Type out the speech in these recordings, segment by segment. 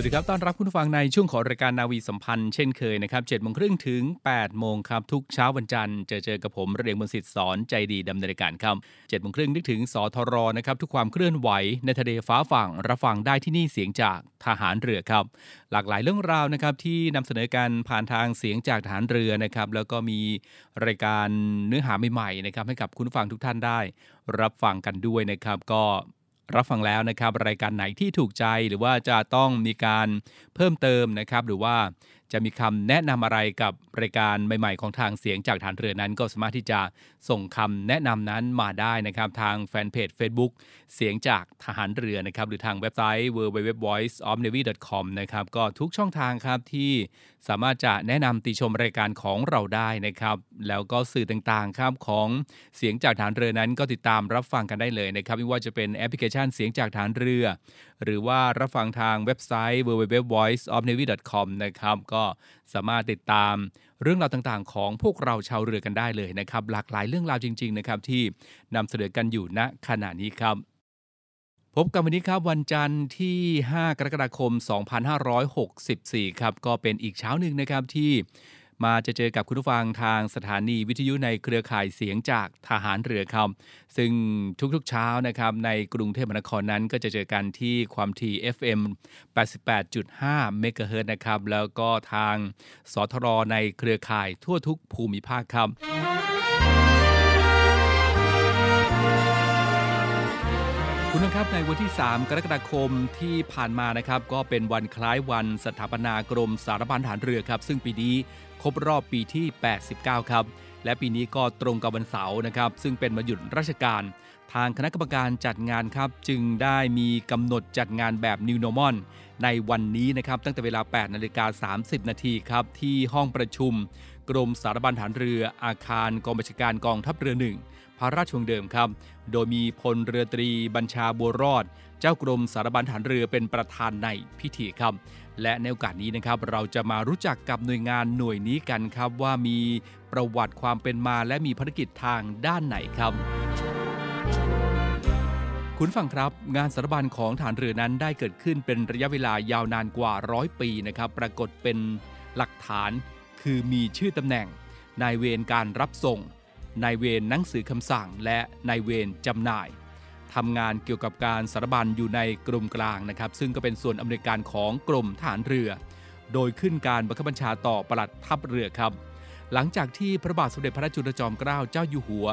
วัสดีครับ ต้อนรับคุณผู้ฟังในช่วงของรายการนาวีสัมพันธ์เช่นเคยนะครับ7โมงครึ่งถึง8โมงครับ ทุกเช้าวันจันทร์เจอเจอกับผมเรียงบนสิทธิ์สอนใจดีดำเนินการครับ7โมงครึ่งนึกถึงสทรนะครับ ทุกความเคลื่อนไหวในทะเลฟ้าฝั่งรับฟังได้ที่นี่เสียงจากทหารเรือครับ หลากหลายเรื่องราวนะครับที่นำเสนอการผ่านทางเสียงจากทหารเรือนะครับแล้วก็มีรายการเนื้อหาใหม่ๆนะครับให้กับคุณผู้ฟังทุกท่านได้ รับฟังกันด้วยนะครับ ก็ รับฟังแล้วนะครับ รายการไหนที่ถูกใจหรือว่าจะต้องมีการเพิ่มเติมนะครับ หรือว่า จะมีคำแนะนำอะไรกับรายการใหม่ ๆ ของทางเสียงจากฐานเรือนั้น ก็สามารถที่จะส่งคำแนะนำนั้นมาได้นะครับทางแฟนเพจ Facebook เสียงจากทหารเรือนะครับหรือทางเว็บไซต์ www.voiceofnavy.com นะครับก็ทุกช่องทางครับที่สามารถจะแนะนำติชมรายการของเราได้นะครับ แล้วก็สื่อต่างๆครับของเสียงจากฐานเรือนั้นก็ติดตามรับฟังกันได้เลยนะครับไม่ว่าจะเป็นแอปพลิเคชันเสียงจากฐานเรือ หรือว่ารับฟังทางเว็บไซต์ www.voiceofnavy.com นะครับ ก็สามารถติดตามเรื่องราวต่างๆ ของพวกเราชาวเรือกันได้เลยนะครับ หลากหลายเรื่องราวจริง ๆ นะครับ ที่นำเสนอกันอยู่ณขณะนี้ครับพบกันวันนี้ครับวันจันทร์ที่ 5 กรกฎาคม 2564 ครับ ก็เป็นอีกเช้าหนึ่งนะครับที่ มาจะเจอกับคุณผู้ฟังทางสถานีวิทยุในเครือข่ายเสียงจากทหารเรือครับซึ่งทุกๆเช้านะครับในกรุงเทพมหานครนั้นก็จะเจอกันที่ความถี่ FM 88.5เมกะเฮิรตนะครับแล้วก็ทางสทรในเครือข่ายทั่วทุกภูมิภาคครับ ครับในวันที่ 3 กรกฎาคมที่ผ่านมานะครับก็เป็นวันคล้ายวันสถาปนากรมสารบัญฐานเรือครับ ซึ่งปีนี้ครบรอบปีที่ 89 ครับ และปีนี้ก็ตรงกับวันเสาร์นะครับ ซึ่งเป็นวันหยุดราชการ ทางคณะกรรมการจัดงานครับ จึงได้มีกำหนดจัดงานแบบ New Normal ในวันนี้นะครับตั้งแต่เวลา 8นาฬิกา30 นาทีครับ ที่ห้องประชุม กรมสารบัญฐานเรืออาคารกองบัญชาการกองทัพเรือหนึ่ง พระราชวังเดิมครับ โดยมีพลเรือตรีบัญชาบัวรอด เจ้ากรมสารบัญฐานเรือเป็นประธานในพิธีครับ และในโอกาสนี้นะครับเราจะมารู้จักกับหน่วยงานหน่วยนี้กันครับว่ามีประวัติความเป็นมาและมีภารกิจทางด้านไหนครับคุณฟังครับ งานสารบัญของฐานเรือนั้นได้เกิดขึ้นเป็นระยะเวลายาวนานกว่าร้อยปีนะครับปรากฏเป็นหลักฐานคือมีชื่อตำแหน่งนายเวรการรับส่ง นายเวรหนังสือคำสั่ง และนายเวรจำหน่ายทำงานเกี่ยวกับการสารบัญอยู่ในกรมกลางนะครับ ซึ่งก็เป็นส่วนอำนวยการของกรมฐานเรือ โดยขึ้นการบังคับบัญชาต่อปลัดทัพเรือครับ หลังจากที่พระบาทสมเด็จพระจุลจอมเกล้าเจ้าอยู่หัว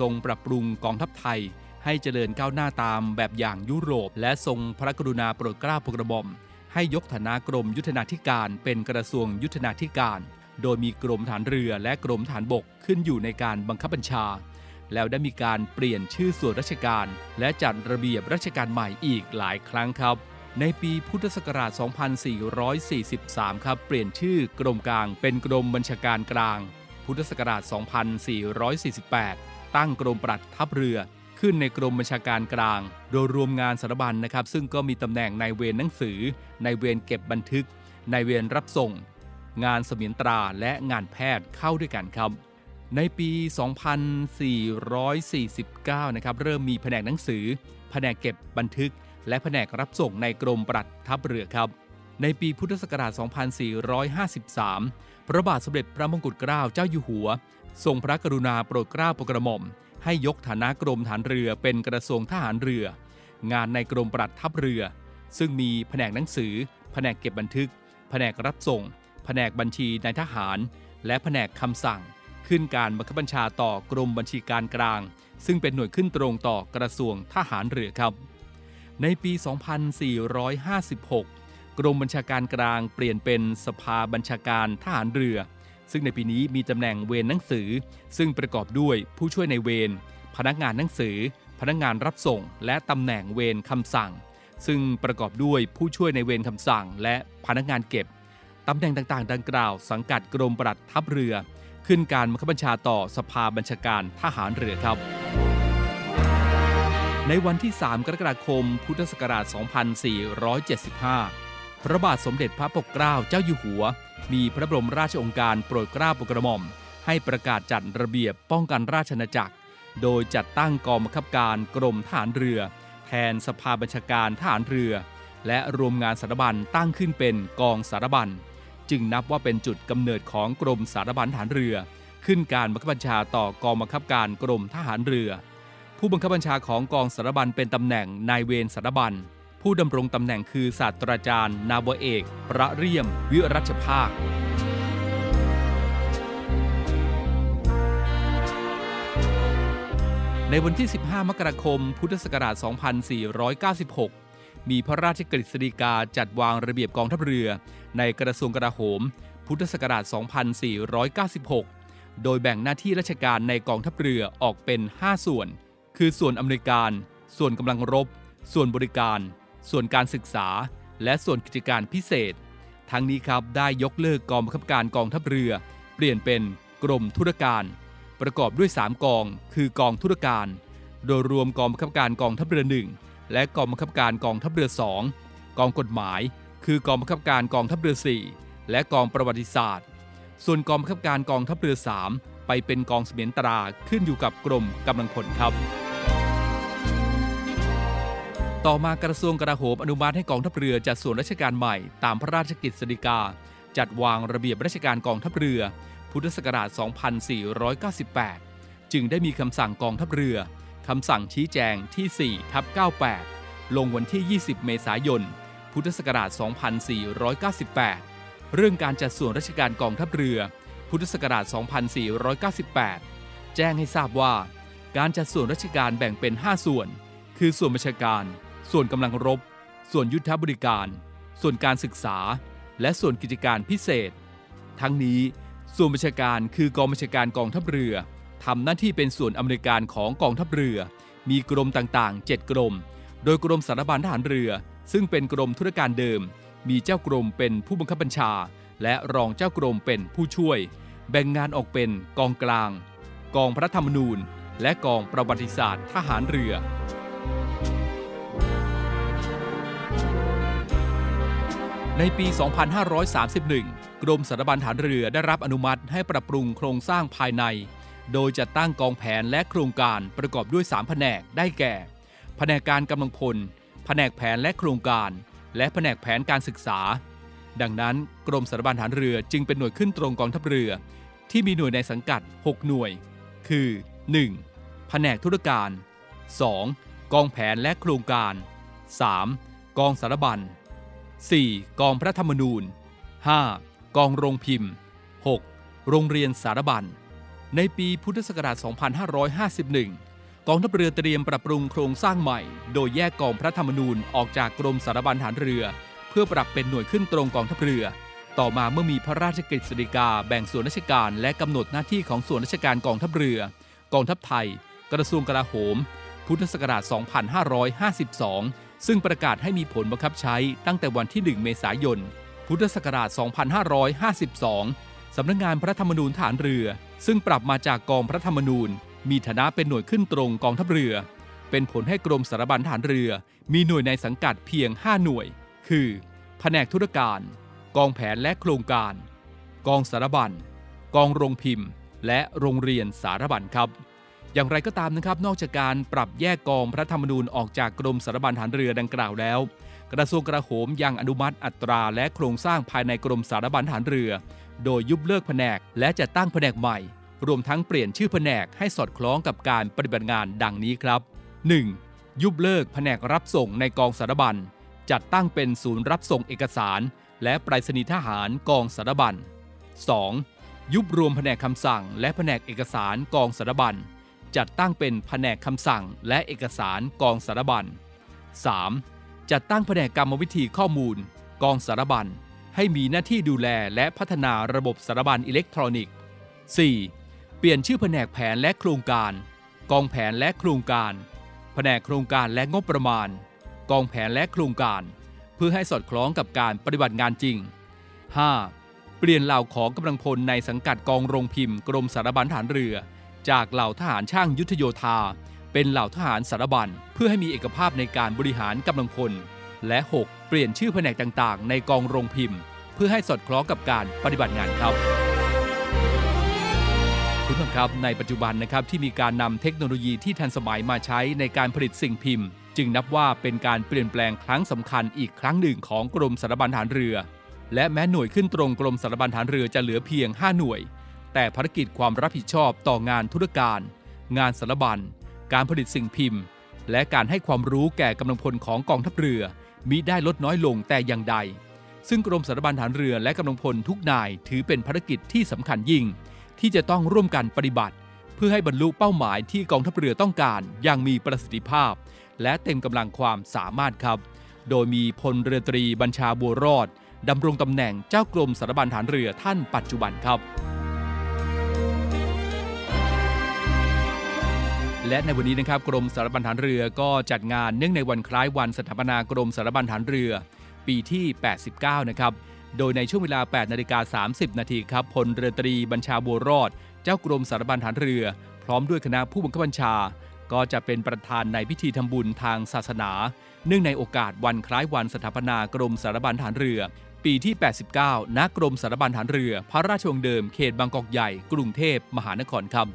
ทรงปรับปรุงกองทัพไทย ให้เจริญก้าวหน้าตามแบบอย่างยุโรป และทรงพระกรุณาโปรดเกล้าโปรดกระหม่อมให้ยกฐานะกรมยุทธนาธิการเป็นกระทรวงยุทธนาธิการ โดยมีกรมฐานเรือและกรมฐานบกขึ้นอยู่ในการบังคับบัญชา แล้วได้มีการเปลี่ยนชื่อส่วนราชการ และจัดระเบียบราชการใหม่อีกหลายครั้งครับ ในปีพุทธศักราช 2443 ครับ เปลี่ยนชื่อกรมกลางเป็นกรมบัญชาการกลาง พุทธศักราช 2448 ตั้งกรมปลัดทัพเรือขึ้นในกรมบัญชาการกลาง โดยรวมงานสารบัญนะครับ ซึ่งก็มีตำแหน่งนายเวรหนังสือ นายเวรเก็บบันทึก นายเวรรับส่ง งานเสมียนตราและงานแพทย์เข้าด้วยกันครับ ในปี 2449 นะครับเริ่มมีแผนกหนังสือ แผนกเก็บบันทึก และแผนกรับส่งในกรมปลัดทัพเรือครับ ในปีพุทธศักราช 2453 พระบาทสมเด็จพระมงกุฎเกล้าเจ้าอยู่หัว ทรงพระกรุณาโปรดเกล้าโปรดกระหม่อม ให้ยกฐานะกรมฐานเรือเป็นกระทรวงทหารเรือ งานในกรมปลัดทัพเรือ ซึ่งมีแผนกหนังสือ แผนกเก็บบันทึก แผนกรับส่ง แผนกบัญชีนายทหาร และแผนกคำสั่ง ขึ้นการบังคับบัญชาต่อกรมบัญชีการกลาง ซึ่งเป็นหน่วยขึ้นตรงต่อกระทรวงทหารเรือครับ ในปี 2456 กรมบัญชาการกลางเปลี่ยนเป็นสภาบัญชาการทหารเรือ ซึ่งในปีนี้มีตำแหน่งเวรหนังสือ ซึ่งประกอบด้วยผู้ช่วยในเวรพนักงานหนังสือ พนักงานรับส่ง และตำแหน่งเวรคำสั่ง ซึ่งประกอบด้วยผู้ช่วยในเวรคำสั่ง และพนักงานเก็บ ตำแหน่งต่างๆ ดังกล่าว สังกัดกรมปลัดทัพเรือ ขึ้นการบังคับบัญชาต่อสภาบัญชาการทหารเรือครับ ในวันที่ 3 กรกฎาคม พุทธศักราช 2475 พระบาทสมเด็จพระปกเกล้าเจ้าอยู่หัว มีพระบรมราชองการโปรดเกล้าโปรดกระหม่อม ให้ประกาศจัดระเบียบป้องกันราชอาณาจักร โดยจัดตั้งกองบังคับการกรมทหารเรือ แทนสภาบัญชาการทหารเรือและรวมงานสารบัญตั้งขึ้นเป็นกองสารบัญ จึงนับว่าเป็นจุดกำเนิดของกรมสารบัญทหารเรือ ขึ้นการบังคับบัญชาต่อกองบังคับการกรมทหารเรือ ผู้บังคับบัญชาของกองสารบัญเป็นตำแหน่งนายเวรสารบัญผู้ดำรงตำแหน่งคือศาสตราจารย์ นาวเอก ประเรียม วิรัชภาค ในวันที่ 15 มกราคม พุทธศักราช 2496 มีพระราชกฤษฎีกาจัดวางระเบียบกองทัพเรือ ในกระทรวงกลาโหม พุทธศักราช 2496 โดยแบ่งหน้าที่ราชการในกองทัพเรือออกเป็น 5 ส่วน คือส่วนอำนวยการ ส่วนกำลังรบ ส่วนบริการ ส่วนการศึกษา และส่วนกิจการพิเศษ ทั้งนี้ครับได้ยกเลิกกองบังคับการกองทัพเรือ เปลี่ยนเป็นกรมธุรการ ประกอบด้วย 3 กอง คือกองธุรการ โดยรวมกองบังคับการกองทัพเรือ1 และกองบังคับการกองทัพเรือ 2 กองกฎหมาย คือกองบังคับการกองทัพเรือ 4 และกองประวัติศาสตร์ ส่วนกองบังคับการกองทัพเรือ 3 ไปเป็นกองเสมียนตราขึ้นอยู่กับกรมกำลังพลครับ ต่อมากระทรวงกลาโหมอนุมัติให้กองทัพเรือจัดส่วนราชการใหม่ตามพระราชกฤษฎีกา จัดวางระเบียบราชการกองทัพเรือ พุทธศักราช 2498 จึงได้มีคำสั่งกองทัพเรือ คำสั่งชี้แจงที่4ทับ98 ลงวันที่ 20 เมษายน พุทธศักราช 2498 เรื่องการจัดส่วนราชการกองทัพเรือ พุทธศักราช 2498 แจ้งให้ทราบว่า การจัดส่วนราชการแบ่งเป็น 5 ส่วน คือส่วนบัญชาการ ส่วนกำลังรบ ส่วนยุทธบริการ ส่วนการศึกษา และส่วนกิจการพิเศษ ทั้งนี้ส่วนบัญชาการคือกองบัญชาการกองทัพเรือ ทำหน้าที่เป็นส่วนอำนวยการของกองทัพเรือ มีกรมต่างๆ 7 กรม โดยกรมสารบัญทหารเรือ ซึ่งเป็นกรมธุรการเดิม มีเจ้ากรมเป็นผู้บังคับบัญชา และรองเจ้ากรมเป็นผู้ช่วย แบ่งงานออกเป็นกองกลาง กองพระธรรมนูญ และกองประวัติศาสตร์ทหารเรือในปี 2531 กรมสารบัญฐานเรือได้รับอนุมัติให้ปรับปรุงโครงสร้างภายใน โดยจะตั้งกองแผนและโครงการประกอบด้วย 3 แผนกได้แก่ แผนกการกำลังพล แผนกแผนและโครงการ และแผนกแผนการศึกษา ดังนั้น กรมสารบัญฐานเรือจึงเป็นหน่วยขึ้นตรงกองทัพเรือ ที่มีหน่วยในสังกัด 6 หน่วย คือ 1. แผนกธุรการ 2. กองแผนและโครงการ 3. กองสารบัญ 4. กองพระธรรมนูญ 5. กองโรงพิมพ์ 6. โรงเรียนสารบัญ ในปีพุทธศักราช 2551 กองทัพเรือเตรียมปรับปรุงโครงสร้างใหม่ โดยแยกกองพระธรรมนูญออกจากกรมสารบัญฐานเรือ เพื่อปรับเป็นหน่วยขึ้นตรงกองทัพเรือ ต่อมาเมื่อมีพระราชกฤษฎีกาแบ่งส่วนราชการ และกำหนดหน้าที่ของส่วนราชการกองทัพเรือ กองทัพไทย กระทรวงกลาโหม พุทธศักราช 2552 ซึ่งประกาศให้มีผลบังคับใช้ตั้งแต่วันที่ 1 เมษายน พุทธศักราช 2552 สำนักงานพระธรรมนูญฐานเรือ ซึ่งปรับมาจากกองพระธรรมนูญ มีฐานะเป็นหน่วยขึ้นตรงกองทัพเรือ เป็นผลให้กรมสารบัญฐานเรือ มีหน่วยในสังกัดเพียง 5 หน่วย คือ แผนกธุรการ กองแผนและโครงการ กองสารบัญ กองโรงพิมพ์ และโรงเรียนสารบัญครับ อย่างไรก็ตามนะครับ นอกจากการปรับแยกกองพระธรรมนูญออกจากกรมสารบัญฐานเรือดังกล่าวแล้ว กระทรวงกระโหมยังอนุมัติอัตราและโครงสร้างภายในกรมสารบัญฐานเรือ โดยยุบเลิกแผนกและจะตั้งแผนกใหม่ รวมทั้งเปลี่ยนชื่อแผนกให้สอดคล้องกับการปฏิบัติงานดังนี้ครับ 1. ยุบเลิกแผนกรับส่งในกองสารบัญ จัดตั้งเป็นศูนย์รับส่งเอกสาร และไปรษณีย์ทหารกองสารบัญ 2. ยุบรวมแผนกคำสั่ง และแผนกเอกสารกองสารบัญ จัดตั้งเป็นแผนกคำสั่งและเอกสารกองสารบัญ 3. จัดตั้งแผนกกรรมวิธีข้อมูล กองสารบัญให้มีหน้าที่ดูแลและพัฒนาระบบสารบัญอิเล็กทรอนิกส์ 4. เปลี่ยนชื่อแผนกแผนและโครงการ กองแผนและโครงการ แผนกโครงการและงบประมาณ กองแผนและโครงการ เพื่อให้สอดคล้องกับการปฏิบัติงานจริง 5. เปลี่ยนเหล่าของกำลังพลในสังกัดกองโรงพิมพ์ กรมสารบัญฐานเรือ จากเหล่าทหารช่างยุทธโยธา เป็นเหล่าทหารสารบัญเพื่อให้มีเอกภาพในการบริหารกำลังพล และ 6. เปลี่ยนชื่อแผนกต่างๆ ในกองโรงพิมพ์ เพื่อให้สอดคล้องกับการปฏิบัติงานครับคุณผู้ชมครับในปัจจุบันนะครับที่มีการนำเทคโนโลยีที่ทันสมัยมาใช้ในการผลิตสิ่งพิมพ์ จึงนับว่าเป็นการเปลี่ยนแปลงครั้งสำคัญอีกครั้งหนึ่งของกรมสารบัญฐานเรือ และแม้หน่วยขึ้นตรงกรมสารบัญฐานเรือจะเหลือเพียง 5 หน่วย แต่ภารกิจความรับผิดชอบต่องานธุรการ งานสารบัญ การผลิตสิ่งพิมพ์ และการให้ความรู้แก่กำลังพลของกองทัพเรือมิได้ลดน้อยลงแต่อย่างใด ซึ่งกรมสารบัญฐานเรือและกำลังพลทุกนายถือเป็นภารกิจที่สำคัญยิ่ง ที่จะต้องร่วมกันปฏิบัติ เพื่อให้บรรลุเป้าหมายที่กองทัพเรือต้องการอย่างมีประสิทธิภาพ และเต็มกำลังความสามารถครับ โดยมีพลเรือตรีบัญชาบัวรอดดำรงตำแหน่งเจ้ากรมสารบัญฐานเรือท่านปัจจุบันครับ และในวันนี้นะครับกรมสารบัญฐานเรือก็จัดงานเนื่องในวันคล้ายวันสถาปนากรมสารบัญฐานเรือ ปีที่ 89 นะครับ โดยในช่วงเวลา 8 นาฬิกา 30 นาทีครับพลเรือตรีบัญชาบัวรอด เจ้ากรมสารบัญฐานเรือ พร้อมด้วยคณะผู้บังคับบัญชา ก็จะเป็นประธานในพิธีทำบุญทางศาสนา เนื่องในโอกาสวันคล้ายวันสถาปนากรมสารบัญฐานเรือ ปีที่ 89 ณ กรมสารบัญฐานเรือ พระราชวังเดิม เขตบางกอกใหญ่ กรุงเทพมหานครครับ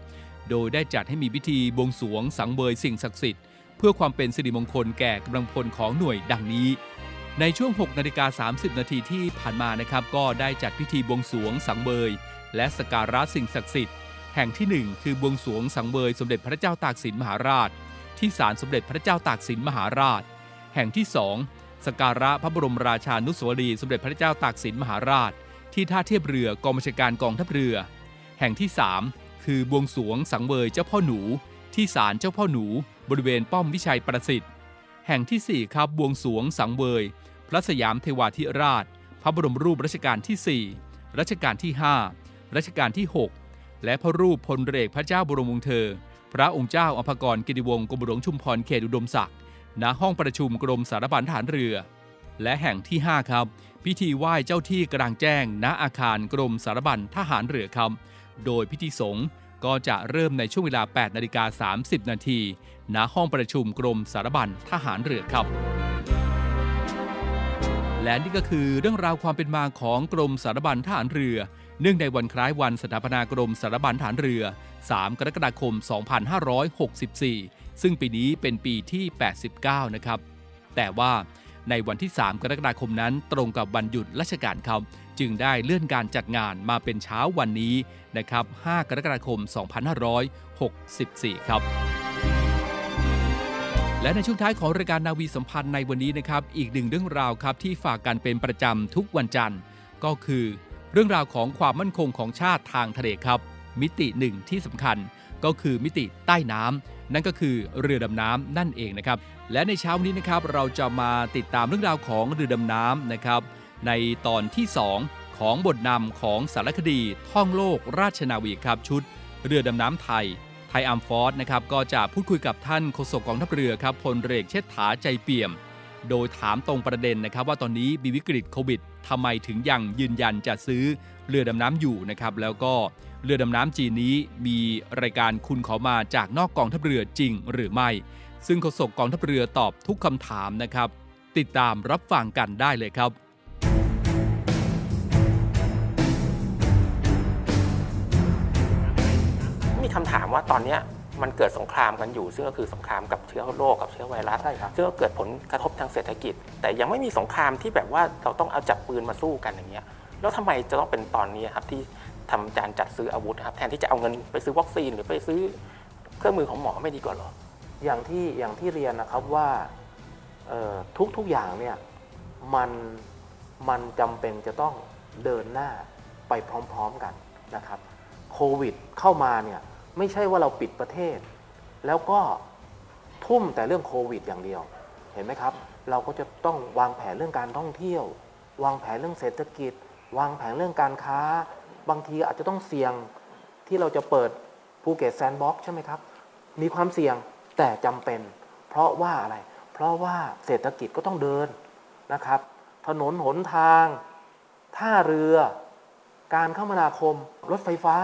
โดยได้จัดให้มีพิธีบวงสวงสังเวยสิ่งศักดิ์สิทธิ์เพื่อความเป็นสิริมงคลแก่กำลังพลของหน่วยดังนี้ ในช่วง 6 นาฬิกา 30 นาทีที่ผ่านมานะครับ ก็ได้จัดพิธีบวงสวงสังเวยและสการะสิ่งศักดิ์สิทธิ์แห่งที่ 1 คือบวงสวงสังเวยสมเด็จพระเจ้าตากสินมหาราช ที่ศาลสมเด็จพระเจ้าตากสินมหาราช แห่งที่ 2 สการะพระบรมราชานุสาวรีสมเด็จพระเจ้าตากสินมหาราช ที่ท่าเทียบเรือกองบัญชาการกองทัพเรือ แห่งที่ 3 คือบวงสวงสังเวยเจ้าพ่อหนูที่ศาลเจ้าพ่อหนูบริเวณป้อมวิชัยประสิทธิ์ แห่งที่ 4 ครับบวงสวงสังเวย พระสยามเทวาธิราช พระบรมรูปรัชกาลที่ 4 รัชกาลที่ 5 รัชกาลที่ 6 และพระรูปพลเรือพระเจ้าบรมวงศ์เธอ พระองค์เจ้าอภกรกิติวงศ์กรมหลวงชุมพรเขตอุดมศักดิ์ณห้องประชุมกรมสารบัญฐานเรือ และแห่งที่ 5 ครับ พิธีไหว้เจ้าที่กลางแจ้ง ณอาคารกรมสารบัญทหารเรือครับ โดยพิธีสงฆ์ก็จะเริ่มในช่วงเวลา 8 นาฬิกา 30 นาทีณห้องประชุมกรมสารบัญทหารเรือครับ และนี่ก็คือเรื่องราวความเป็นมาของกรมสารบัญทหารเรือ เนื่องในวันคล้ายวันสถาปนากรมสารบัญทหารเรือ 3 กรกฎาคม 2564 ซึ่งปีนี้เป็นปีที่ 89 นะครับ แต่ว่าในวันที่ 3 กรกฎาคมนั้นตรงกับวันหยุดราชการครับ จึงได้เลื่อนการจัดงานมาเป็นเช้าวันนี้นะครับ 5 กรกฎาคม 2564 ครับ และในช่วงท้ายของรายการนาวีสัมพันธ์ในวันนี้นะครับ อีกหนึ่งเรื่องราวครับที่ฝากกันเป็นประจำทุกวันจันทร์ ก็คือ เรื่องราวของความมั่นคงของชาติทางทะเลครับ มิติหนึ่งที่สำคัญก็คือมิติใต้น้ำนั่นก็คือเรือดำน้ำนั่นเองนะครับ และในเช้านี้นะครับเราจะมาติดตามเรื่องราวของเรือดำน้ำนะครับ ในตอนที่ 2 ของบทนำของสารคดีท่องโลกราชนาวีครับชุด เรือดำน้ำไทย ไทยอาร์มฟอร์สนะครับก็จะพูดคุยกับท่านโฆษกกองทัพเรือครับพลเรือเอกเชษฐาใจเปี่ยม โดยถามตรงประเด็นนะครับ ว่าตอนนี้มีวิกฤตโควิดทำไมถึงยังยืนยันจะซื้อเรือดำน้ำอยู่นะครับแล้วก็เรือดำน้ำจีนนี้มีรายการคุณขอมาจากนอกกองทัพเรือจริงหรือไม่ ซึ่งโฆษกกองทัพเรือตอบทุกคำถามนะครับ ติดตามรับฟังกันได้เลยครับ คำถามว่าตอนเนี้ยมันเกิดสงครามกันอยู่ ซึ่งก็คือสงครามกับเชื้อโรคกับเชื้อไวรัสใช่ครับซึ่งก็เกิดผลกระทบทางเศรษฐกิจ แต่ยังไม่มีสงครามที่แบบว่าเราต้องเอาจับปืนมาสู้กันอย่างเงี้ยแล้วทำไมจะต้องเป็นตอนนี้ครับที่ทำการจัดซื้ออาวุธนะครับแทนที่จะเอาเงินไปซื้อวัคซีนหรือไปซื้อเครื่องมือของหมอไม่ดีกว่าเหรออย่างที่อย่างที่เรียนนะครับว่าเอ่อทุกทุกอย่างเนี่ยมันมันจำเป็นจะต้องเดินหน้าไปพร้อมๆกันนะครับโควิดเข้ามาเนี่ย ไม่ใช่ว่าเราปิดประเทศ แล้วก็ทุ่มแต่เรื่องโควิดอย่างเดียว เห็นไหมครับ เราก็จะต้องวางแผนเรื่องการท่องเที่ยว วางแผนเรื่องเศรษฐกิจ วางแผนเรื่องการค้า บางทีอาจจะต้องเสี่ยงที่เราจะเปิดภูเก็ตแซนด์บ็อกซ์ใช่ไหมครับ มีความเสี่ยงแต่จำเป็น เพราะว่าอะไร เพราะว่าเศรษฐกิจก็ต้องเดินนะครับ ถนนหนทาง ท่าเรือ การคมนาคม รถไฟฟ้า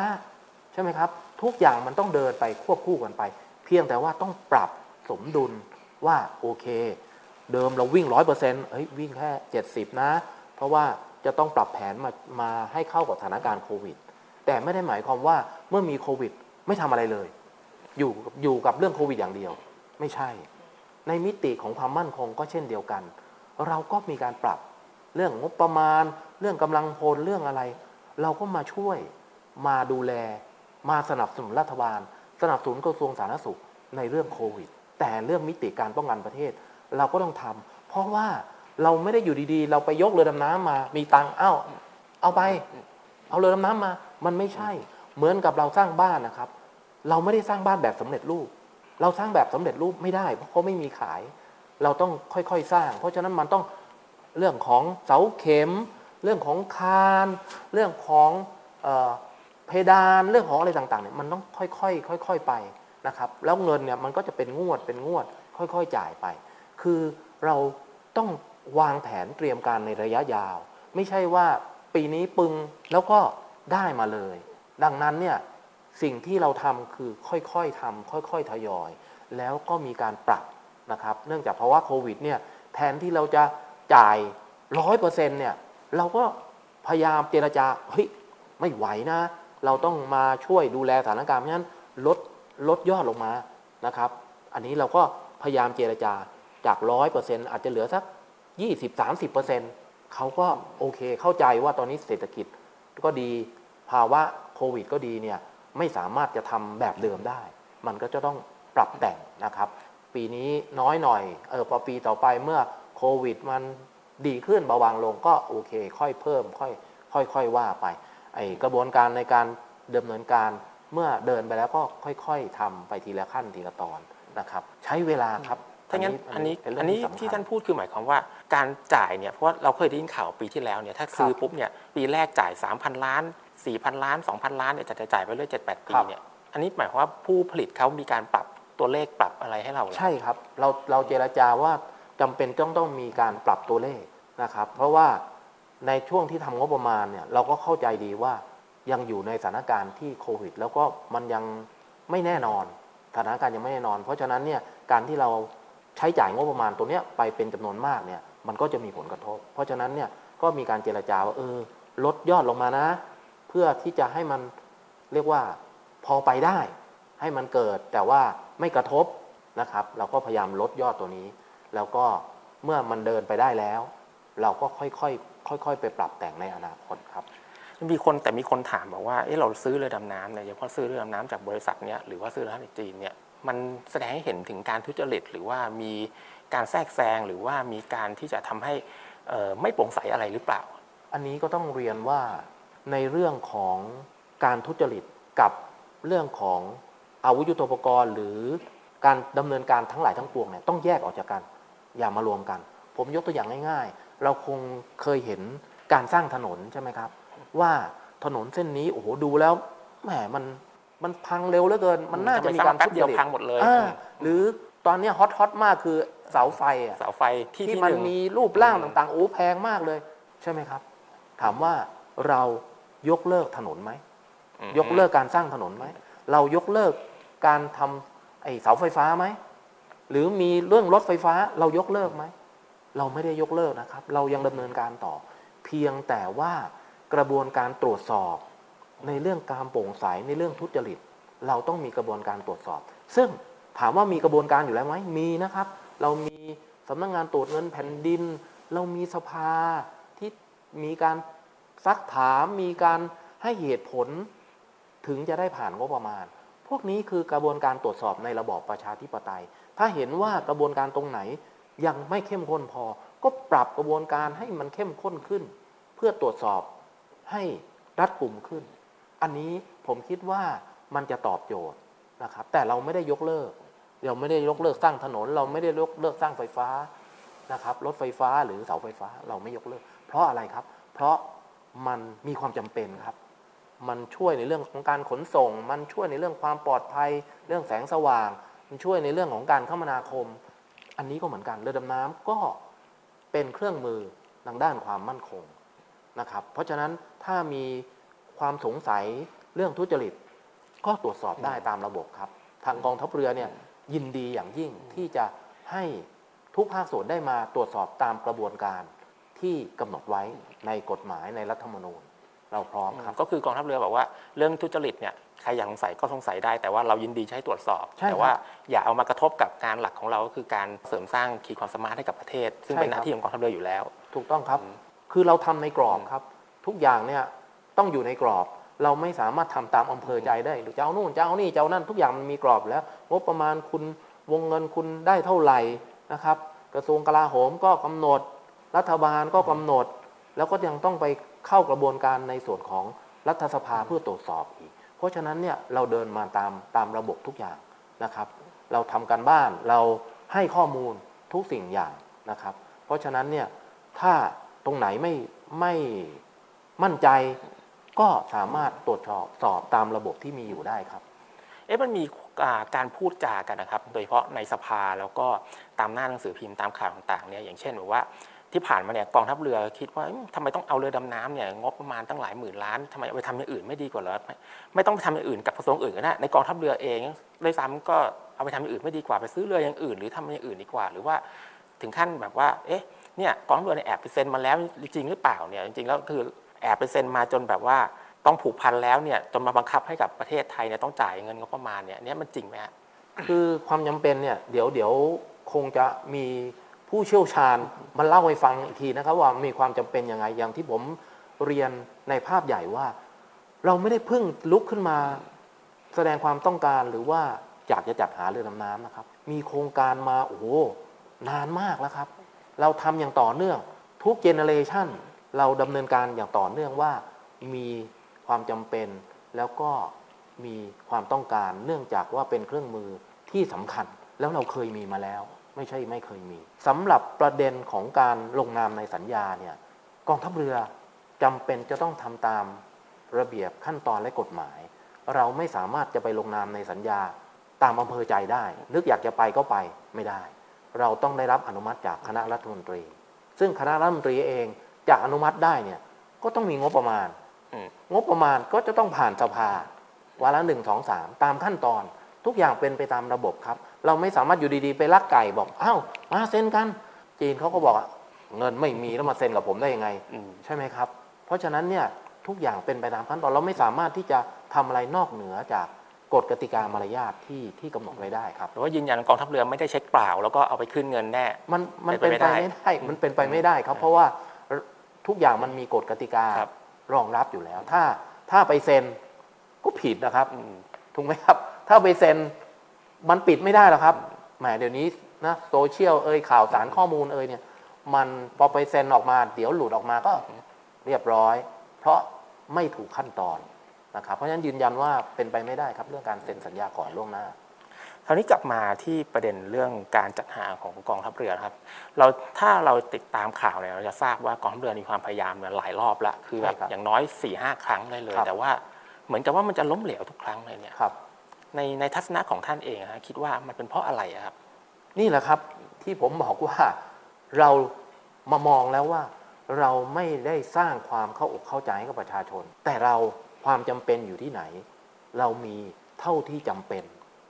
ใช่ไหมครับ ทุกอย่างมันต้องเดินไปควบคู่กันไป เพียงแต่ว่าต้องปรับสมดุลว่าโอเค เดิมเราวิ่งร้อยเปอร์เซ็นต์เฮ้ยวิ่งแค่เจ็ดสิบนะ เพราะว่าจะต้องปรับแผนมามาให้เข้ากับสถานการณ์โควิด แต่ไม่ได้หมายความว่าเมื่อมีโควิดไม่ทำอะไรเลย อยู่อยู่กับเรื่องโควิดอย่างเดียว ไม่ใช่ ในมิติของความมั่นคงก็เช่นเดียวกัน เราก็มีการปรับเรื่องงบประมาณ เรื่องกำลังพลเรื่องอะไร เราก็มาช่วยมาดูแล มาสนับสนุนรัฐบาล สนับสนุนกระทรวงสาธารณสุขในเรื่องโควิด แต่เรื่องมิติการป้องกันประเทศ เราก็ต้องทำเพราะว่าเราไม่ได้อยู่ดีๆ เราไปยกเรือดำน้ำมา มีตังเอ้า เอาไป เอาเรือดำน้ำมา มันไม่ใช่ เหมือนกับเราสร้างบ้านนะครับ เราไม่ได้สร้างบ้านแบบสำเร็จรูป เราสร้างแบบสำเร็จรูปไม่ได้ เพราะเขาไม่มีขาย เราต้องค่อยๆสร้าง เพราะฉะนั้นมันต้องเรื่องของเสาเข็ม เรื่องของคาน เรื่องของ เพดานเรื่องของอะไรต่างๆเนี่ยมันต้องค่อยๆค่อย ๆไปนะครับ แล้วเงินเนี่ยมันก็จะเป็นงวดเป็นงวด ค่อยๆจ่ายไป คือเราต้องวางแผนเตรียมการในระยะยาว ไม่ใช่ว่าปีนี้ปึงแล้วก็ได้มาเลย ดังนั้นเนี่ยสิ่งที่เราทำคือค่อยๆทำค่อยๆทยอย แล้วก็มีการปรับนะครับ เนื่องจากภาวะโควิดเนี่ยแทนที่เราจะจ่ายร้อยเปอร์เซ็นต์เนี่ยเราก็พยายามเจรจาเฮ้ยไม่ไหวนะ เราต้องมาช่วยดูแลสถานการณ์เพราะฉะนั้นลดลดยอดลงมานะครับ อันนี้เราก็พยายามเจรจาจากร้อยเปอร์เซ็นต์อาจจะเหลือสัก20-30%เปอร์เซ็นต์เขาก็โอเคเข้าใจว่าตอนนี้เศรษฐกิจก็ดีภาวะโควิดก็ดีเนี่ยไม่สามารถจะทำแบบเดิมได้ มันก็จะต้องปรับแต่งนะครับ ปีนี้น้อยหน่อยเออพอปีต่อไปเมื่อโควิดมันดีขึ้นเบาบางลงก็โอเค ค่อยเพิ่มค่อยค่อยค่อยว่าไป ไอกระบวนการในการดำเนินการเมื่อเดินไปแล้วก็ค่อยๆทำไปทีละขั้นทีละตอนนะครับ ใช้เวลาครับถ้างั้นอันนี้เป็เรื่อังนนี้สำคัญที่ท่านพูดคือหมายความว่าการจ่ายเนี่ยเพราะว่าเราเคยได้ยินข่าวปีที่แล้วเนี่ยถ้าซื้อครับปุ๊บเนี่ยปีแรกจ่าย 3,000 ล้าน 4,000 ล้าน 2,000 ล้านเนี่ยจะจ่ายไปเรื่อย7-8ปีครับเนี่ยอันนี้หมายความว่าผู้ผลิตเขามีการปรับตัวเลขปรับอะไรให้เราเหรอใช่ครับ เราเราเจรจาว่าจำเป็นต้องต้องมีการปรับตัวเลขนะครับ เพราะว่า ในช่วงที่ทำงบประมาณเนี่ยเราก็เข้าใจดีว่ายังอยู่ในสถานการณ์ที่โควิด แล้วก็มันยังไม่แน่นอนสถานการณ์ยังไม่แน่นอน เพราะฉะนั้นเนี่ยการที่เราใช้จ่ายงบประมาณตัวเนี้ยไปเป็นจำนวนมากเนี่ยมันก็จะมีผลกระทบ เพราะฉะนั้นเนี่ยก็มีการเจรจาว่าเออลดยอดลงมานะ เพื่อที่จะให้มันเรียกว่าพอไปได้ ให้มันเกิดแต่ว่าไม่กระทบนะครับ เราก็พยายามลดยอดตัวนี้ แล้วก็เมื่อมันเดินไปได้แล้ว เราก็ค่อยๆ ค่อย ๆ ไปปรับแต่งในอนาคตครับมีคนแต่มีคนถามบอกว่าเออเราซื้อเรือดำน้ำเนี่ยเฉพาะซื้อเรือดำน้ำจากบริษัทเนี้ยหรือว่าซื้อเรือดำน้ำจากจีนเนี่ยมันแสดงให้เห็นถึงการทุจริตหรือว่ามีการแทรกแซงหรือว่ามีการที่จะทำให้ไม่โปร่งใสอะไรหรือเปล่า อันนี้ก็ต้องเรียนว่าในเรื่องของการทุจริตกับเรื่องของอาวุธยุทโธปกรณ์ หรือการดำเนินการทั้งหลายทั้งปวงเนี่ยต้องแยกออกจากกันอย่ามารวมกัน ผมยกตัวอย่างง่าย เราคงเคยเห็นการสร้างถนนใช่ไหมครับ ว่าถนนเส้นนี้โอ้โหดูแล้วแหมมันมันพังเร็วเหลือเกิน มันน่าจะมีการทำไมสร้างแป๊บทุเดีจยวริตพังหมดเลยอ่าหรือตอนเนี้ฮอตฮอตมากคือเสาไฟอะเสาไฟที่ที่ที่มันหนึ่งมีรูปร่างต่างๆโอ้แพงมากเลย ใช่ไหมครับ ถามว่าเรายกเลิกถนนไหมอืมยกเลิกการสร้างถนนไหมเรายกเลิกการทำไอ้เสาไฟฟ้าไหมหรือมีเรื่องรถไฟฟ้าเรายกเลิกไหม เราไม่ได้ยกเลิกนะครับ เรายังดำเนินการต่อ เพียงแต่ว่ากระบวนการตรวจสอบ ในเรื่องการโปร่งใสในเรื่องทุจริต เราต้องมีกระบวนการตรวจสอบ ซึ่งถามว่ามีกระบวนการอยู่แล้วไหมมีนะครับ เรามีสำนักงานตรวจเงินแผ่นดิน เรามีสภาที่มีการซักถามมีการให้เหตุผล ถึงจะได้ผ่านงบประมาณ พวกนี้คือกระบวนการตรวจสอบในระบอบประชาธิปไตย ถ้าเห็นว่ากระบวนการตรงไหน ยังไม่เข้มข้นพอ ก็ปรับกระบวนการให้มันเข้มข้นขึ้น เพื่อตรวจสอบให้รัดกลุ่มขึ้น อันนี้ผมคิดว่ามันจะตอบโจทย์นะครับ แต่เราไม่ได้ยกเลิก เราไม่ได้ยกเลิกสร้างถนน เราไม่ได้ยกเลิกสร้างไฟฟ้านะครับ รถไฟฟ้าหรือเสาไฟฟ้าเราไม่ยกเลิก เพราะอะไรครับ เพราะมันมีความจำเป็นครับ มันช่วยในเรื่องของการขนส่ง มันช่วยในเรื่องความปลอดภัย เรื่องแสงสว่าง มันช่วยในเรื่องของการคมนาคม อันนี้ก็เหมือนกันเรือดำน้ำก็เป็นเครื่องมือทางด้านความมั่นคงนะครับ เพราะฉะนั้นถ้ามีความสงสัยเรื่องทุจริต ก็ตรวจสอบได้ตามระบบครับ ทางกองทัพเรือเนี่ยยินดีอย่างยิ่งที่จะให้ทุกภาคส่วนได้มาตรวจสอบตามกระบวนการที่กำหนดไว้ในกฎหมายในรัฐธรรมนูญ เราพร้อมครับ ก็คือกองทัพเรือบอกว่าเรื่องทุจริตเนี่ย ใครอยากสงสัยก็สงสัยได้ แต่ว่าเรายินดีจะให้ตรวจสอบ ใช่ครับแต่ว่าอย่าเอามากระทบกับงานหลักของเราก็คือการเสริมสร้างขีดความสามารถให้กับประเทศ ซึ่งใช่เป็นหครัน้าบที่ของกองทัพเรืออยู่แล้ว ถูกต้องครับ คือเราทำในกรอบครับ ทุกอย่างเนี่ยต้องอยู่ในกรอบ เราไม่สามารถทำตามอำเภอใจได้ หรือจะเอานู่นจะเอานี่จะเอานั่นทุกอย่างมันมีกรอบอยู่แล้วงบประมาณคุณวงเงินคุณได้เท่าไหร่นะครับ กระทรวงกลาโหมก็กำหนด รัฐบาลก็กำหนด แล้วก็ยังต้องไปเข้ากระบวนการในส่วนของรัฐสภาเพื่อตรวจสอบอีก เพราะฉะนั้นเนี่ยเราเดินมาตามตามระบบทุกอย่างนะครับ เราทำการบ้านเราให้ข้อมูลทุกสิ่งอย่างนะครับ เพราะฉะนั้นเนี่ยถ้าตรงไหนไม่ไม่มั่นใจก็สามารถตรวจสอบสอบตามระบบที่มีอยู่ได้ครับเอ๊ะมันมีการพูดจากันนะครับ โดยเฉพาะในสภาแล้วก็ตามหน้าหนังสือพิมพ์ตามข่าวต่างๆเนี่ยอย่างเช่นแบบว่า ที่ผ่านมาเนี่ยกองทัพเรือคิดว่าเอ๊ะทำไมต้องเอาเรือดำน้ำเนี่ยงบประมาณตั้งหลายหมื่นล้านทำไมเอาไปทำอย่างอื่นไม่ดีกว่าเหรอไม่ไม่ต้องไปทำอย่างอื่นกับกระทรวงอื่นก็ได้ในกองทัพเรือเองด้วยซ้ำก็เอาไปทำอย่างอื่นไม่ดีกว่าไปซื้อเรืออย่างอื่น หรือทำอย่างอื่นดีกว่า หรือว่าถึงขั้นแบบว่าเอ๊ะเนี่ยกองทัพเรือเนี่ยแอบไปเซ็นมาแล้วจริงหรือเปล่าเนี่ยจริงๆแล้วคือแอบไปเซ็นมาจนแบบว่าต้องผูกพันแล้วเนี่ยจนมาบังคับให้กับประเทศไทยเนี่ยต้องจ่ายเงินงบประมาณเนี่ยนเนี้ยมันจริงไหมคือความจำเป็นเนี่ยเดี๋ยวเดี๋ยวคงจะมี ผู้เชี่ยวชาญมาเล่าให้ฟังอีกทีนะครับว่ามีความจำเป็นยังไงอย่างที่ผมเรียนในภาพใหญ่ว่า เราไม่ได้เพิ่งลุกขึ้นมา แสดงความต้องการหรือว่าอยากจะจัดหาเรือดำน้ำนะครับ มีโครงการมาโอ้โหนานมากแล้วครับ เราทำอย่างต่อเนื่องทุกเจเนเรชันเราดำเนินการอย่างต่อเนื่องว่ามีความจำเป็นแล้วก็มีความต้องการเนื่องจากว่าเป็นเครื่องมือที่สำคัญแล้วเราเคยมีมาแล้ว ไม่ใช่ไม่เคยมีสำหรับประเด็นของการลงนามในสัญญาเนี่ยกองทัพเรือจำเป็นจะต้องทำตามระเบียบขั้นตอนและกฎหมาย เราไม่สามารถจะไปลงนามในสัญญาตามอำเภอใจได้ นึกอยากจะไปก็ไปไม่ได้ เราต้องได้รับอนุมัติจากคณะรัฐมนตรี ซึ่งคณะรัฐมนตรีเองจะอนุมัติได้เนี่ยก็ต้องมีงบประมาณอืมงบประมาณก็จะต้องผ่านสภาวาระหนึ่งสองสามตามขั้นตอนทุกอย่างเป็นไปตามระบบครับ เราไม่สามารถอยู่ดีๆ ไปลักไก่บอกอ้าวมาเซ็นกัน จีนเขาก็บอกอะเงินไม่มีแล้วมาเซ็นกับผมได้ยังไงอืมใช่ไหมครับ เพราะฉะนั้นเนี่ยทุกอย่างเป็นไปตามขั้นตอนเราไม่สามารถที่จะทำอะไรนอกเหนือจากกฎกติกามารยาทที่ที่กำหนดไว้ได้ครับหรือว่ายืนยันกองทัพเรือไม่ได้เช็คเปล่า แล้วก็เอาไปขึ้นเงินแน่มันมันเป็เป็นนไปไปไม่ไม่ได้ได้มันเป็นไปไม่ได้ครับ เพราะว่าทุกอย่างมันมีกฎกติกาครับรองรับอยู่แล้ว ถ้าถ้าไปเซ็นก็ผิดนะครับอืมถูกไหมครับ ถ้าไปเซ็น มันปิดไม่ได้หรอกครับแหมเดี๋ยวนี้นะโซเชียลเอ่ยข่าวสารข้อมูลเอ่ยเนี่ยมันพอไปเซ็นออกมา เดี๋ยวหลุดออกมาก็เรียบร้อย เพราะไม่ถูกขั้นตอนนะครับ เพราะฉะนั้นยืนยันว่าเป็นไปไม่ได้ครับเรื่องการเซ็นสัญญาก่อนล่วงหน้าคราวนี้กลับมาที่ประเด็นเรื่องการจัดหาของกองทัพเรือนะครับ เราถ้าเราติดตามข่าวเนี่ยเราจะทราบว่ากองทัพเรือมีความพยายามเนี่ยหลายรอบละคือแบบใช่ครับอย่างน้อย4ี่ห้าครั้งได้เลยครับแต่ว่าเหมือนกับว่ามันจะล้มเหลวทุกครั้งเลยเนี่ยครับ ในในทัศนะของท่านเองอะฮะคิดว่ามันเป็นเพราะอะไรครับ นี่แหละครับที่ผมบอกว่าเรามามองแล้วว่า เราไม่ได้สร้างความเข้าอกเข้าใจให้กับประชาชน แต่เราความจำเป็นอยู่ที่ไหน เรามีเท่าที่จำเป็น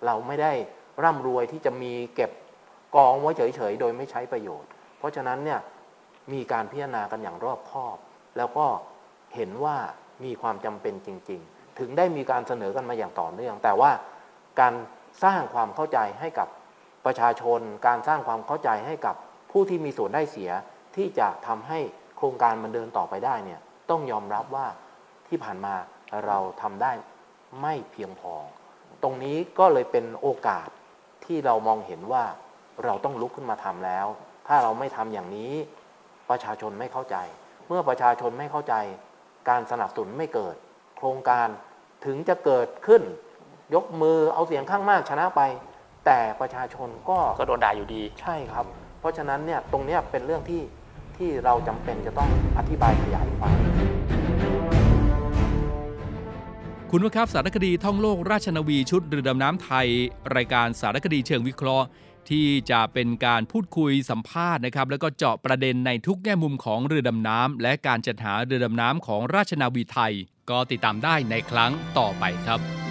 เราไม่ได้ร่ำรวยที่จะมีเก็บกองไว้เฉยๆโดยไม่ใช้ประโยชน์ เพราะฉะนั้นเนี่ยมีการพิจารณากันอย่างรอบคอบ แล้วก็เห็นว่ามีความจำเป็นจริง ๆ ถึงได้มีการเสนอกันมาอย่างต่อเนื่อง แต่ว่า การสร้างความเข้าใจให้กับประชาชน การสร้างความเข้าใจให้กับผู้ที่มีส่วนได้เสียที่จะทำให้โครงการมันเดินต่อไปได้เนี่ยต้องยอมรับว่าที่ผ่านมาเราทำได้ไม่เพียงพอ ตรงนี้ก็เลยเป็นโอกาสที่เรามองเห็นว่าเราต้องลุกขึ้นมาทำแล้ว ถ้าเราไม่ทำอย่างนี้ ประชาชนไม่เข้าใจ เมื่อประชาชนไม่เข้าใจ การสนับสนุนไม่เกิด โครงการถึงจะเกิดขึ้น ยกมือเอาเสียงข้างมากชนะไป แต่ประชาชนก็ก็โดนด่าอยู่ดี ใช่ครับ เพราะฉะนั้นเนี่ยตรงเนี้ยเป็นเรื่องที่ที่เราจำเป็นจะต้องอธิบายขยายความคุณผู้ครับสารคดีท่องโลกราชนาวีชุดเรือดำน้ำไทย รายการสารคดีเชิงวิเคราะห์ ที่จะเป็นการพูดคุยสัมภาษณ์นะครับแล้วก็เจาะประเด็นในทุกแง่มุมของเรือดำน้ำและการจัดหาเรือดำน้ำของราชนาวีไทย ก็ติดตามได้ในครั้งต่อไปครับ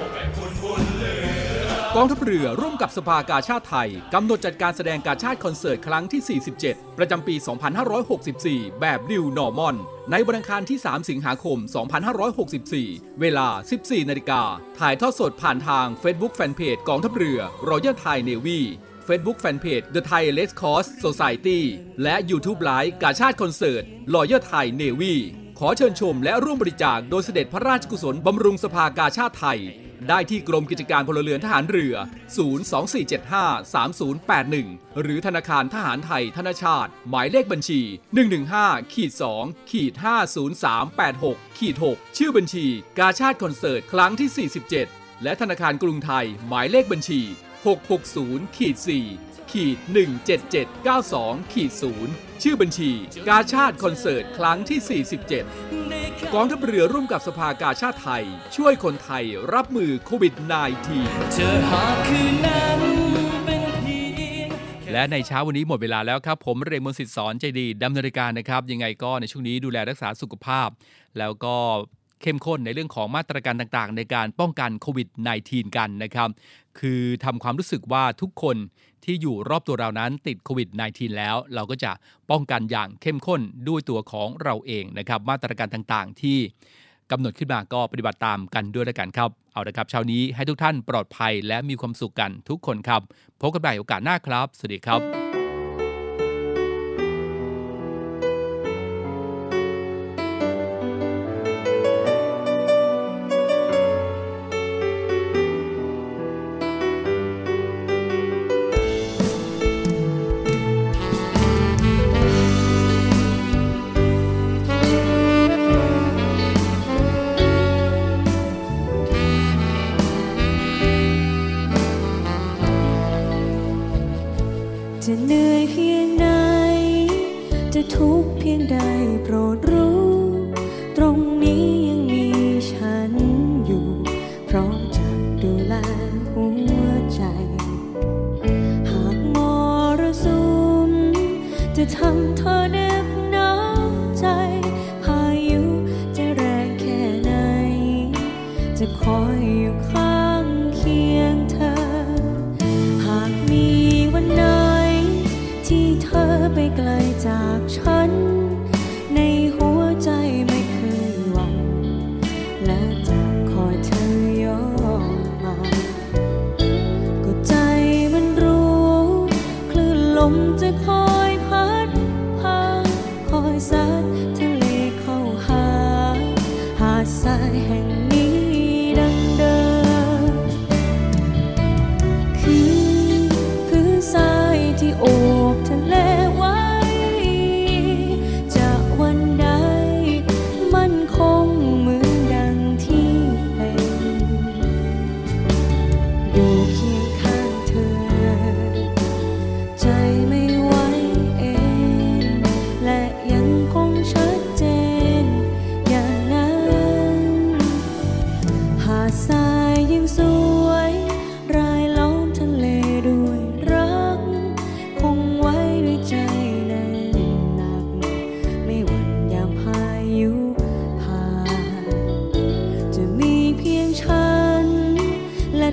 กองทัพเรือร่วมกับสภากาชาติไทย กำหนดจัดการแสดงการชาติคอนเสิร์ตครั้งที่ 47 ประจำปี 2564 แบบ New Normal ในวันอังคารที่ 3 สิงหาคม 2564 เวลา 14 นาฬิกา ถ่ายทอดสดผ่านทาง Facebook Fanpage กองทัพเรือ Royal Thai Navy Facebook Fanpage The Thai Red Cross Society และ YouTube Live กาชาติคอนเสิร์ต Royal Thai Navy ขอเชิญชมและร่วมบริจาคโดยเสด็จพระราชกุศลบำรุงสภากาชาติไทย ได้ที่กรมกิจการพลเรือนทหารเรือ 024753081 หรือธนาคารทหารไทยธนชาติ หมายเลขบัญชี 115ขีด2ขีด50386ขีด6ชื่อบัญชี กาชาติคอนเสิร์ตครั้งที่ 47 และธนาคารกรุงไทย หมายเลขบัญชี 660ขีด4 ขีด17792ขีด0ชื่อบัญชี กาชาติคอนเสิร์ตครั้งที่ 47 กองทัพเรือร่วมกับสภากาชาติไทย ช่วยคนไทยรับมือโควิด -19 เจอหนนั้นเป็นเพียงและในเช้าวันนี้หมดเวลาแล้วครับ ผมเรมนสิทธิ์สอนใจดีดำเนินรายการนะครับ ยังไงก็ในช่วงนี้ดูแลรักษาสุขภาพ แล้วก็เข้มข้นในเรื่องของมาตรการต่างๆ ในการป้องกันโควิด -19 กันนะครับ คือทำความรู้สึกว่าทุกคน ที่อยู่รอบตัวเรานั้นติดโควิด -19 แล้ว เราก็จะป้องกันอย่างเข้มข้นด้วยตัวของเราเองนะครับ มาตรการต่างๆ ที่กำหนดขึ้นมาก็ปฏิบัติตามกันด้วยแล้วกันครับ เอาละครับเช้านี้ให้ทุกท่านปลอดภัยและมีความสุขกันทุกคนครับ พบกันใหม่โอกาสหน้าครับ สวัสดีครับ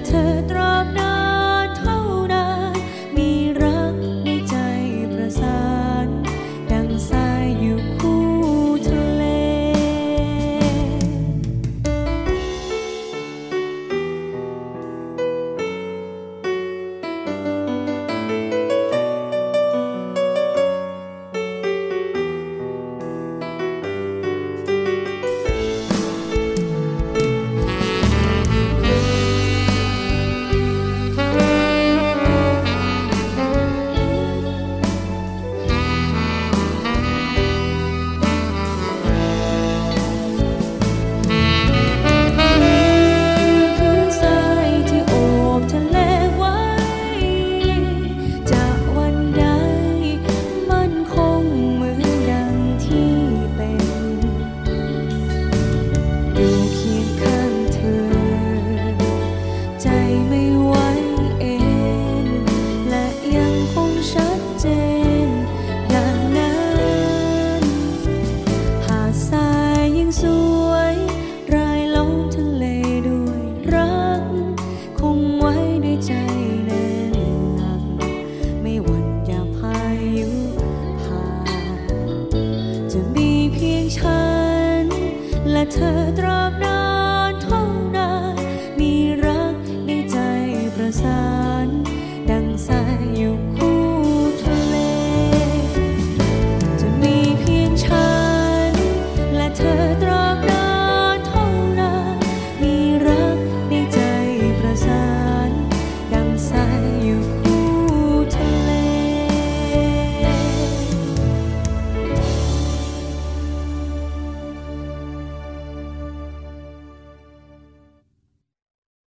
เธอตรอบนั้น